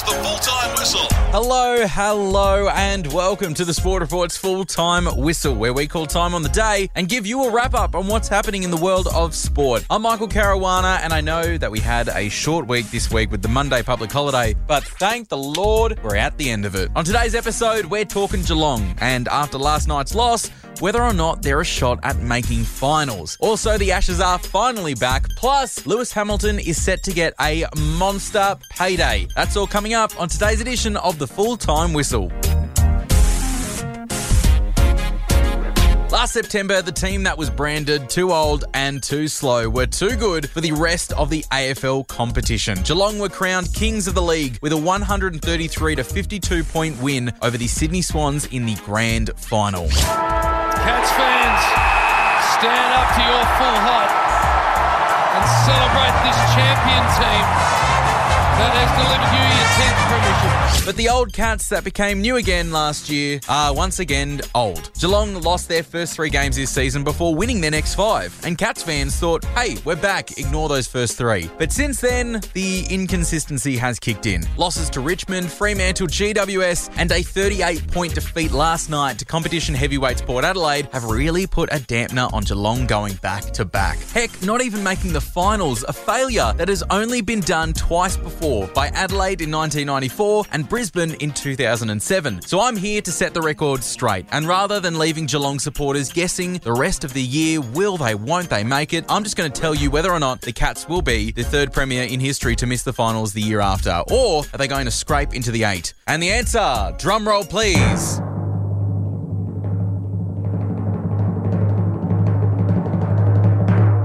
is the full time whistle. Hello, hello, and welcome to the Sport Report's full time whistle, where we call time on the day and give you a wrap up on what's happening in the world of sport. I'm Michael Caruana, and I know that we had a short week this week with the Monday public holiday, but thank the Lord we're at the end of it. On today's episode, we're talking Geelong, and after last night's loss, whether or not they're a shot at making finals. Also, the Ashes are finally back, plus, Lewis Hamilton is set to get a monster payday. That's all coming up on today's edition of the Full Time Whistle. Last September, the team that was branded too old and too slow were too good for the rest of the AFL competition. Geelong were crowned kings of the league with a 133 to 52 point win over the Sydney Swans in the grand final. Cats fans, stand up to your full height and celebrate this champion team that has delivered you your 10th premiership. But the old cats that became new again last year are once again old. Geelong lost their first three games this season before winning their next five. And Cats fans thought, hey, we're back, ignore those first three. But since then, the inconsistency has kicked in. Losses to Richmond, Fremantle, GWS, and a 38 point defeat last night to competition heavyweights Port Adelaide have really put a dampener on Geelong going back to back. Heck, not even making the finals, a failure that has only been done twice before by Adelaide in 1994 and Brisbane in 2007. So I'm here to set the record straight. And rather than leaving Geelong supporters guessing the rest of the year, will they, won't they make it, I'm just going to tell you whether or not the Cats will be the third Premier in history to miss the finals the year after, or are they going to scrape into the eight? And the answer, drum roll please.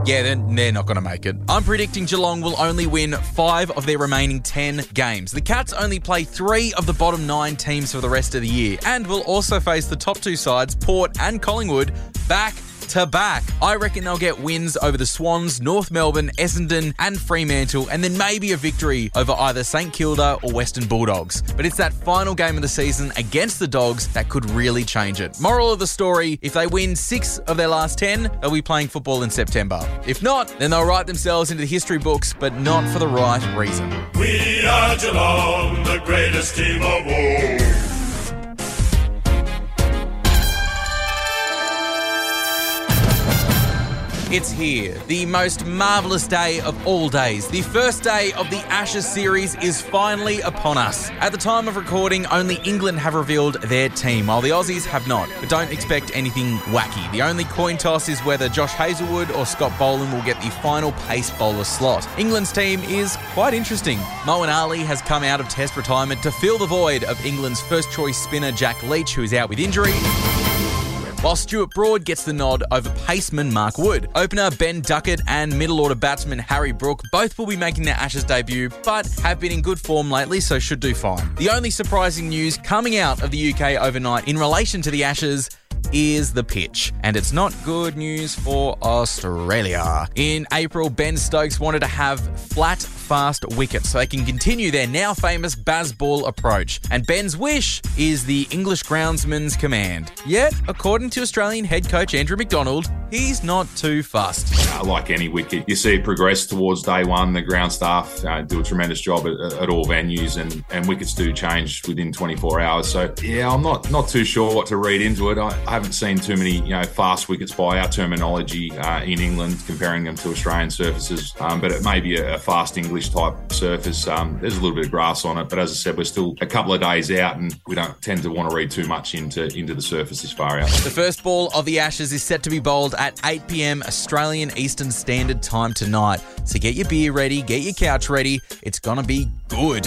Yeah, they're, they're not going to make it. I'm predicting Geelong will only win five of their remaining 10 games. The Cats only play three of the bottom nine teams for the rest of the year and will also face the top two sides, Port and Collingwood, back to back. I reckon they'll get wins over the Swans, North Melbourne, Essendon, and Fremantle, and then maybe a victory over either St Kilda or Western Bulldogs. But it's that final game of the season against the Dogs that could really change it. Moral of the story if they win six of their last 10, they'll be playing football in September. If not, then they'll write themselves into the history books, but not for the right reason. We are Geelong, the greatest team of all. It's here, the most marvellous day of all days. The first day of the Ashes series is finally upon us. At the time of recording, only England have revealed their team, while the Aussies have not. But don't expect anything wacky. The only coin toss is whether Josh Hazlewood or Scott Boland will get the final pace bowler slot. England's team is quite interesting. Moeen Ali has come out of Test retirement to fill the void of England's first choice spinner Jack Leach, who is out with injury while Stuart Broad gets the nod over paceman Mark Wood. Opener Ben Duckett and middle order batsman Harry Brook both will be making their Ashes debut, but have been in good form lately, so should do fine. The only surprising news coming out of the UK overnight in relation to the Ashes is the pitch. And it's not good news for Australia. In April, Ben Stokes wanted to have flat, fast wickets so they can continue their now famous Bazball approach. And Ben's wish is the English groundsman's command. Yet, according to Australian head coach Andrew McDonald, he's not too fussed. Uh, like any wicket, you see it progress towards day one. The ground staff uh, do a tremendous job at, at, all venues, and, and wickets do change within 24 hours. So yeah, I'm not not too sure what to read into it. I, I haven't seen too many you know fast wickets by our terminology uh, in England, comparing them to Australian surfaces. Um, but it may be a, a fast English type surface. Um, there's a little bit of grass on it, but as I said, we're still a couple of days out, and we don't tend to want to read too much into into the surface this far out. The first ball of the Ashes is set to be bowled at 8 p.m. Australian Eastern Standard Time tonight. So get your beer ready, get your couch ready. It's gonna be good.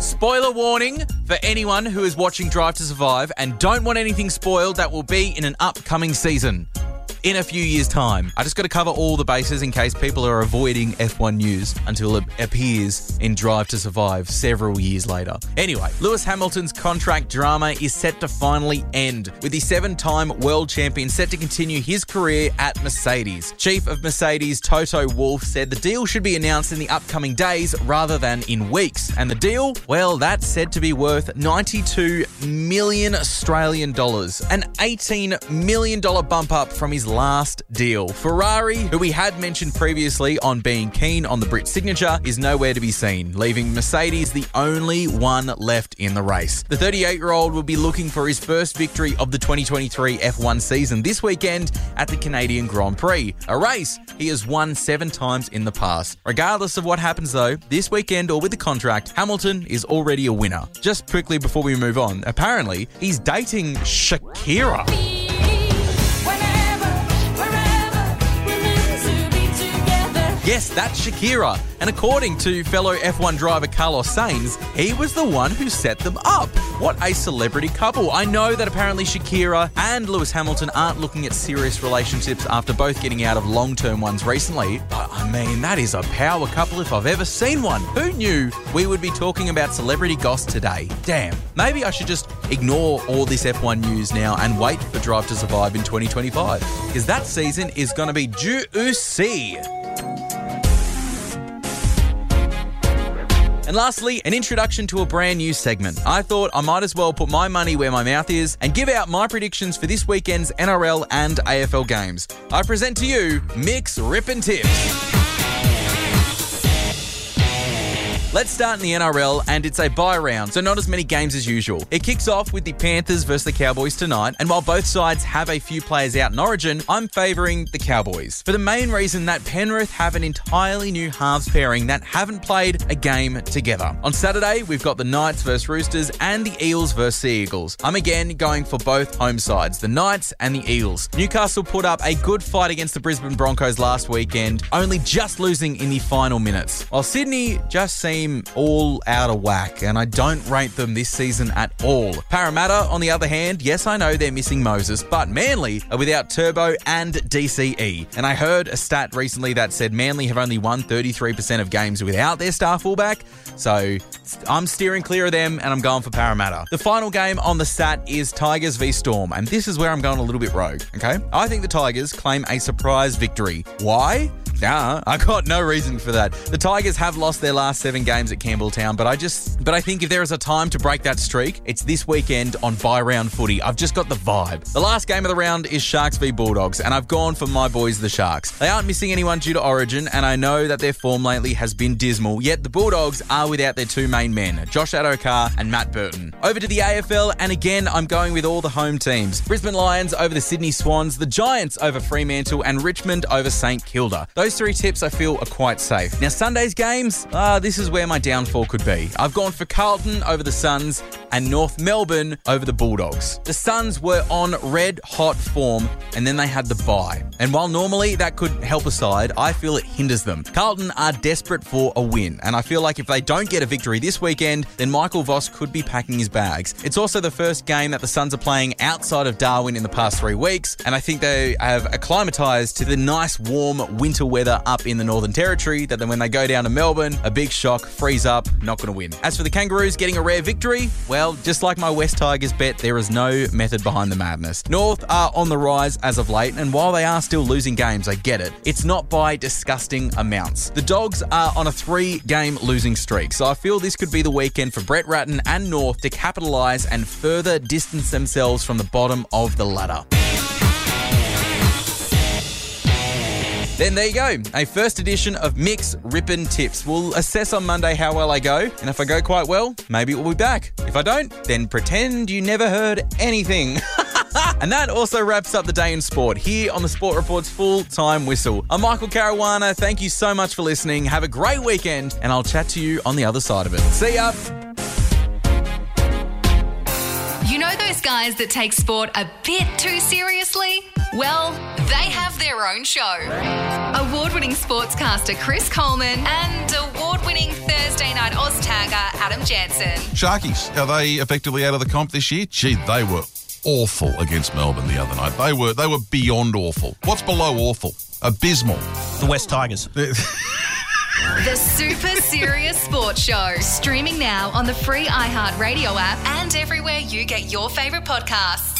Spoiler warning for anyone who is watching Drive to Survive and don't want anything spoiled that will be in an upcoming season in a few years' time. I just got to cover all the bases in case people are avoiding F1 news until it appears in Drive to Survive several years later. Anyway, Lewis Hamilton's contract drama is set to finally end, with the seven time world champion set to continue his career at Mercedes. Chief of Mercedes Toto Wolff said the deal should be announced in the upcoming days rather than in weeks. And the deal? Well, that's said to be worth 92 million Australian dollars, an 18 million dollar bump up from his last deal. Ferrari, who we had mentioned previously on being keen on the Brit signature, is nowhere to be seen, leaving Mercedes the only one left in the race. The 38 year old will be looking for his first victory of the 2023 F1 season this weekend at the Canadian Grand Prix, a race he has won seven times in the past. Regardless of what happens, though, this weekend or with the contract, Hamilton is already a winner. Just quickly before we move on, apparently he's dating Shakira. Yes, that's Shakira. And according to fellow F1 driver Carlos Sainz, he was the one who set them up. What a celebrity couple. I know that apparently Shakira and Lewis Hamilton aren't looking at serious relationships after both getting out of long term ones recently, but I mean, that is a power couple if I've ever seen one. Who knew we would be talking about celebrity goss today? Damn. Maybe I should just ignore all this F1 news now and wait for Drive to Survive in 2025, because that season is going to be juicy. And lastly, an introduction to a brand new segment. I thought I might as well put my money where my mouth is and give out my predictions for this weekend's NRL and AFL games. I present to you Mick's Rippin' Tips. Let's start in the NRL, and it's a bye round, so not as many games as usual. It kicks off with the Panthers versus the Cowboys tonight, and while both sides have a few players out in Origin, I'm favouring the Cowboys. For the main reason that Penrith have an entirely new halves pairing that haven't played a game together. On Saturday, we've got the Knights versus Roosters and the Eels versus Eagles. I'm again going for both home sides, the Knights and the Eels. Newcastle put up a good fight against the Brisbane Broncos last weekend, only just losing in the final minutes. While Sydney just seems all out of whack, and I don't rate them this season at all. Parramatta, on the other hand, yes, I know they're missing Moses, but Manly are without Turbo and DCE. And I heard a stat recently that said Manly have only won 33% of games without their star fullback, so I'm steering clear of them and I'm going for Parramatta. The final game on the stat is Tigers v Storm, and this is where I'm going a little bit rogue, okay? I think the Tigers claim a surprise victory. Why? Nah, I got no reason for that. The Tigers have lost their last seven games at Campbelltown, but I just, but I think if there is a time to break that streak, it's this weekend on bye round footy. I've just got the vibe. The last game of the round is Sharks v Bulldogs, and I've gone for my boys, the Sharks. They aren't missing anyone due to Origin, and I know that their form lately has been dismal. Yet the Bulldogs are without their two main men, Josh Addo-Carr and Matt Burton. Over to the AFL, and again, I'm going with all the home teams. Brisbane Lions over the Sydney Swans, the Giants over Fremantle, and Richmond over St Kilda. Those those three tips I feel are quite safe. Now, Sunday's games, uh, this is where my downfall could be. I've gone for Carlton over the Suns and North Melbourne over the Bulldogs. The Suns were on red hot form and then they had the bye. And while normally that could help a side, I feel it hinders them. Carlton are desperate for a win, and I feel like if they don't get a victory this weekend, then Michael Voss could be packing his bags. It's also the first game that the Suns are playing outside of Darwin in the past three weeks, and I think they have acclimatized to the nice warm winter weather up in the Northern Territory that then when they go down to Melbourne, a big shock, freeze up, not going to win. As for the Kangaroos getting a rare victory, well, just like my West Tigers bet, there is no method behind the madness. North are on the rise as of late, and while they are still losing games, I get it. It's not by disgusting amounts. The Dogs are on a three game losing streak, so I feel this could be the weekend for Brett Ratten and North to capitalise and further distance themselves from the bottom of the ladder. Then there you go, a first edition of Mick's Rippin' Tips. We'll assess on Monday how well I go, and if I go quite well, maybe we'll be back. If I don't, then pretend you never heard anything. and that also wraps up the day in sport here on the Sport Report's full time whistle. I'm Michael Caruana. Thank you so much for listening. Have a great weekend, and I'll chat to you on the other side of it. See ya. You know those guys that take sport a bit too seriously? Well, they have their own show. Award winning sportscaster Chris Coleman and award winning Thursday night Oz tagger Adam Jansen. Sharkies, are they effectively out of the comp this year? Gee, they were awful against Melbourne the other night. They were they were beyond awful. What's below awful? Abysmal. The West Tigers. The Super Serious Sports Show, streaming now on the free iHeartRadio app and everywhere you get your favourite podcasts.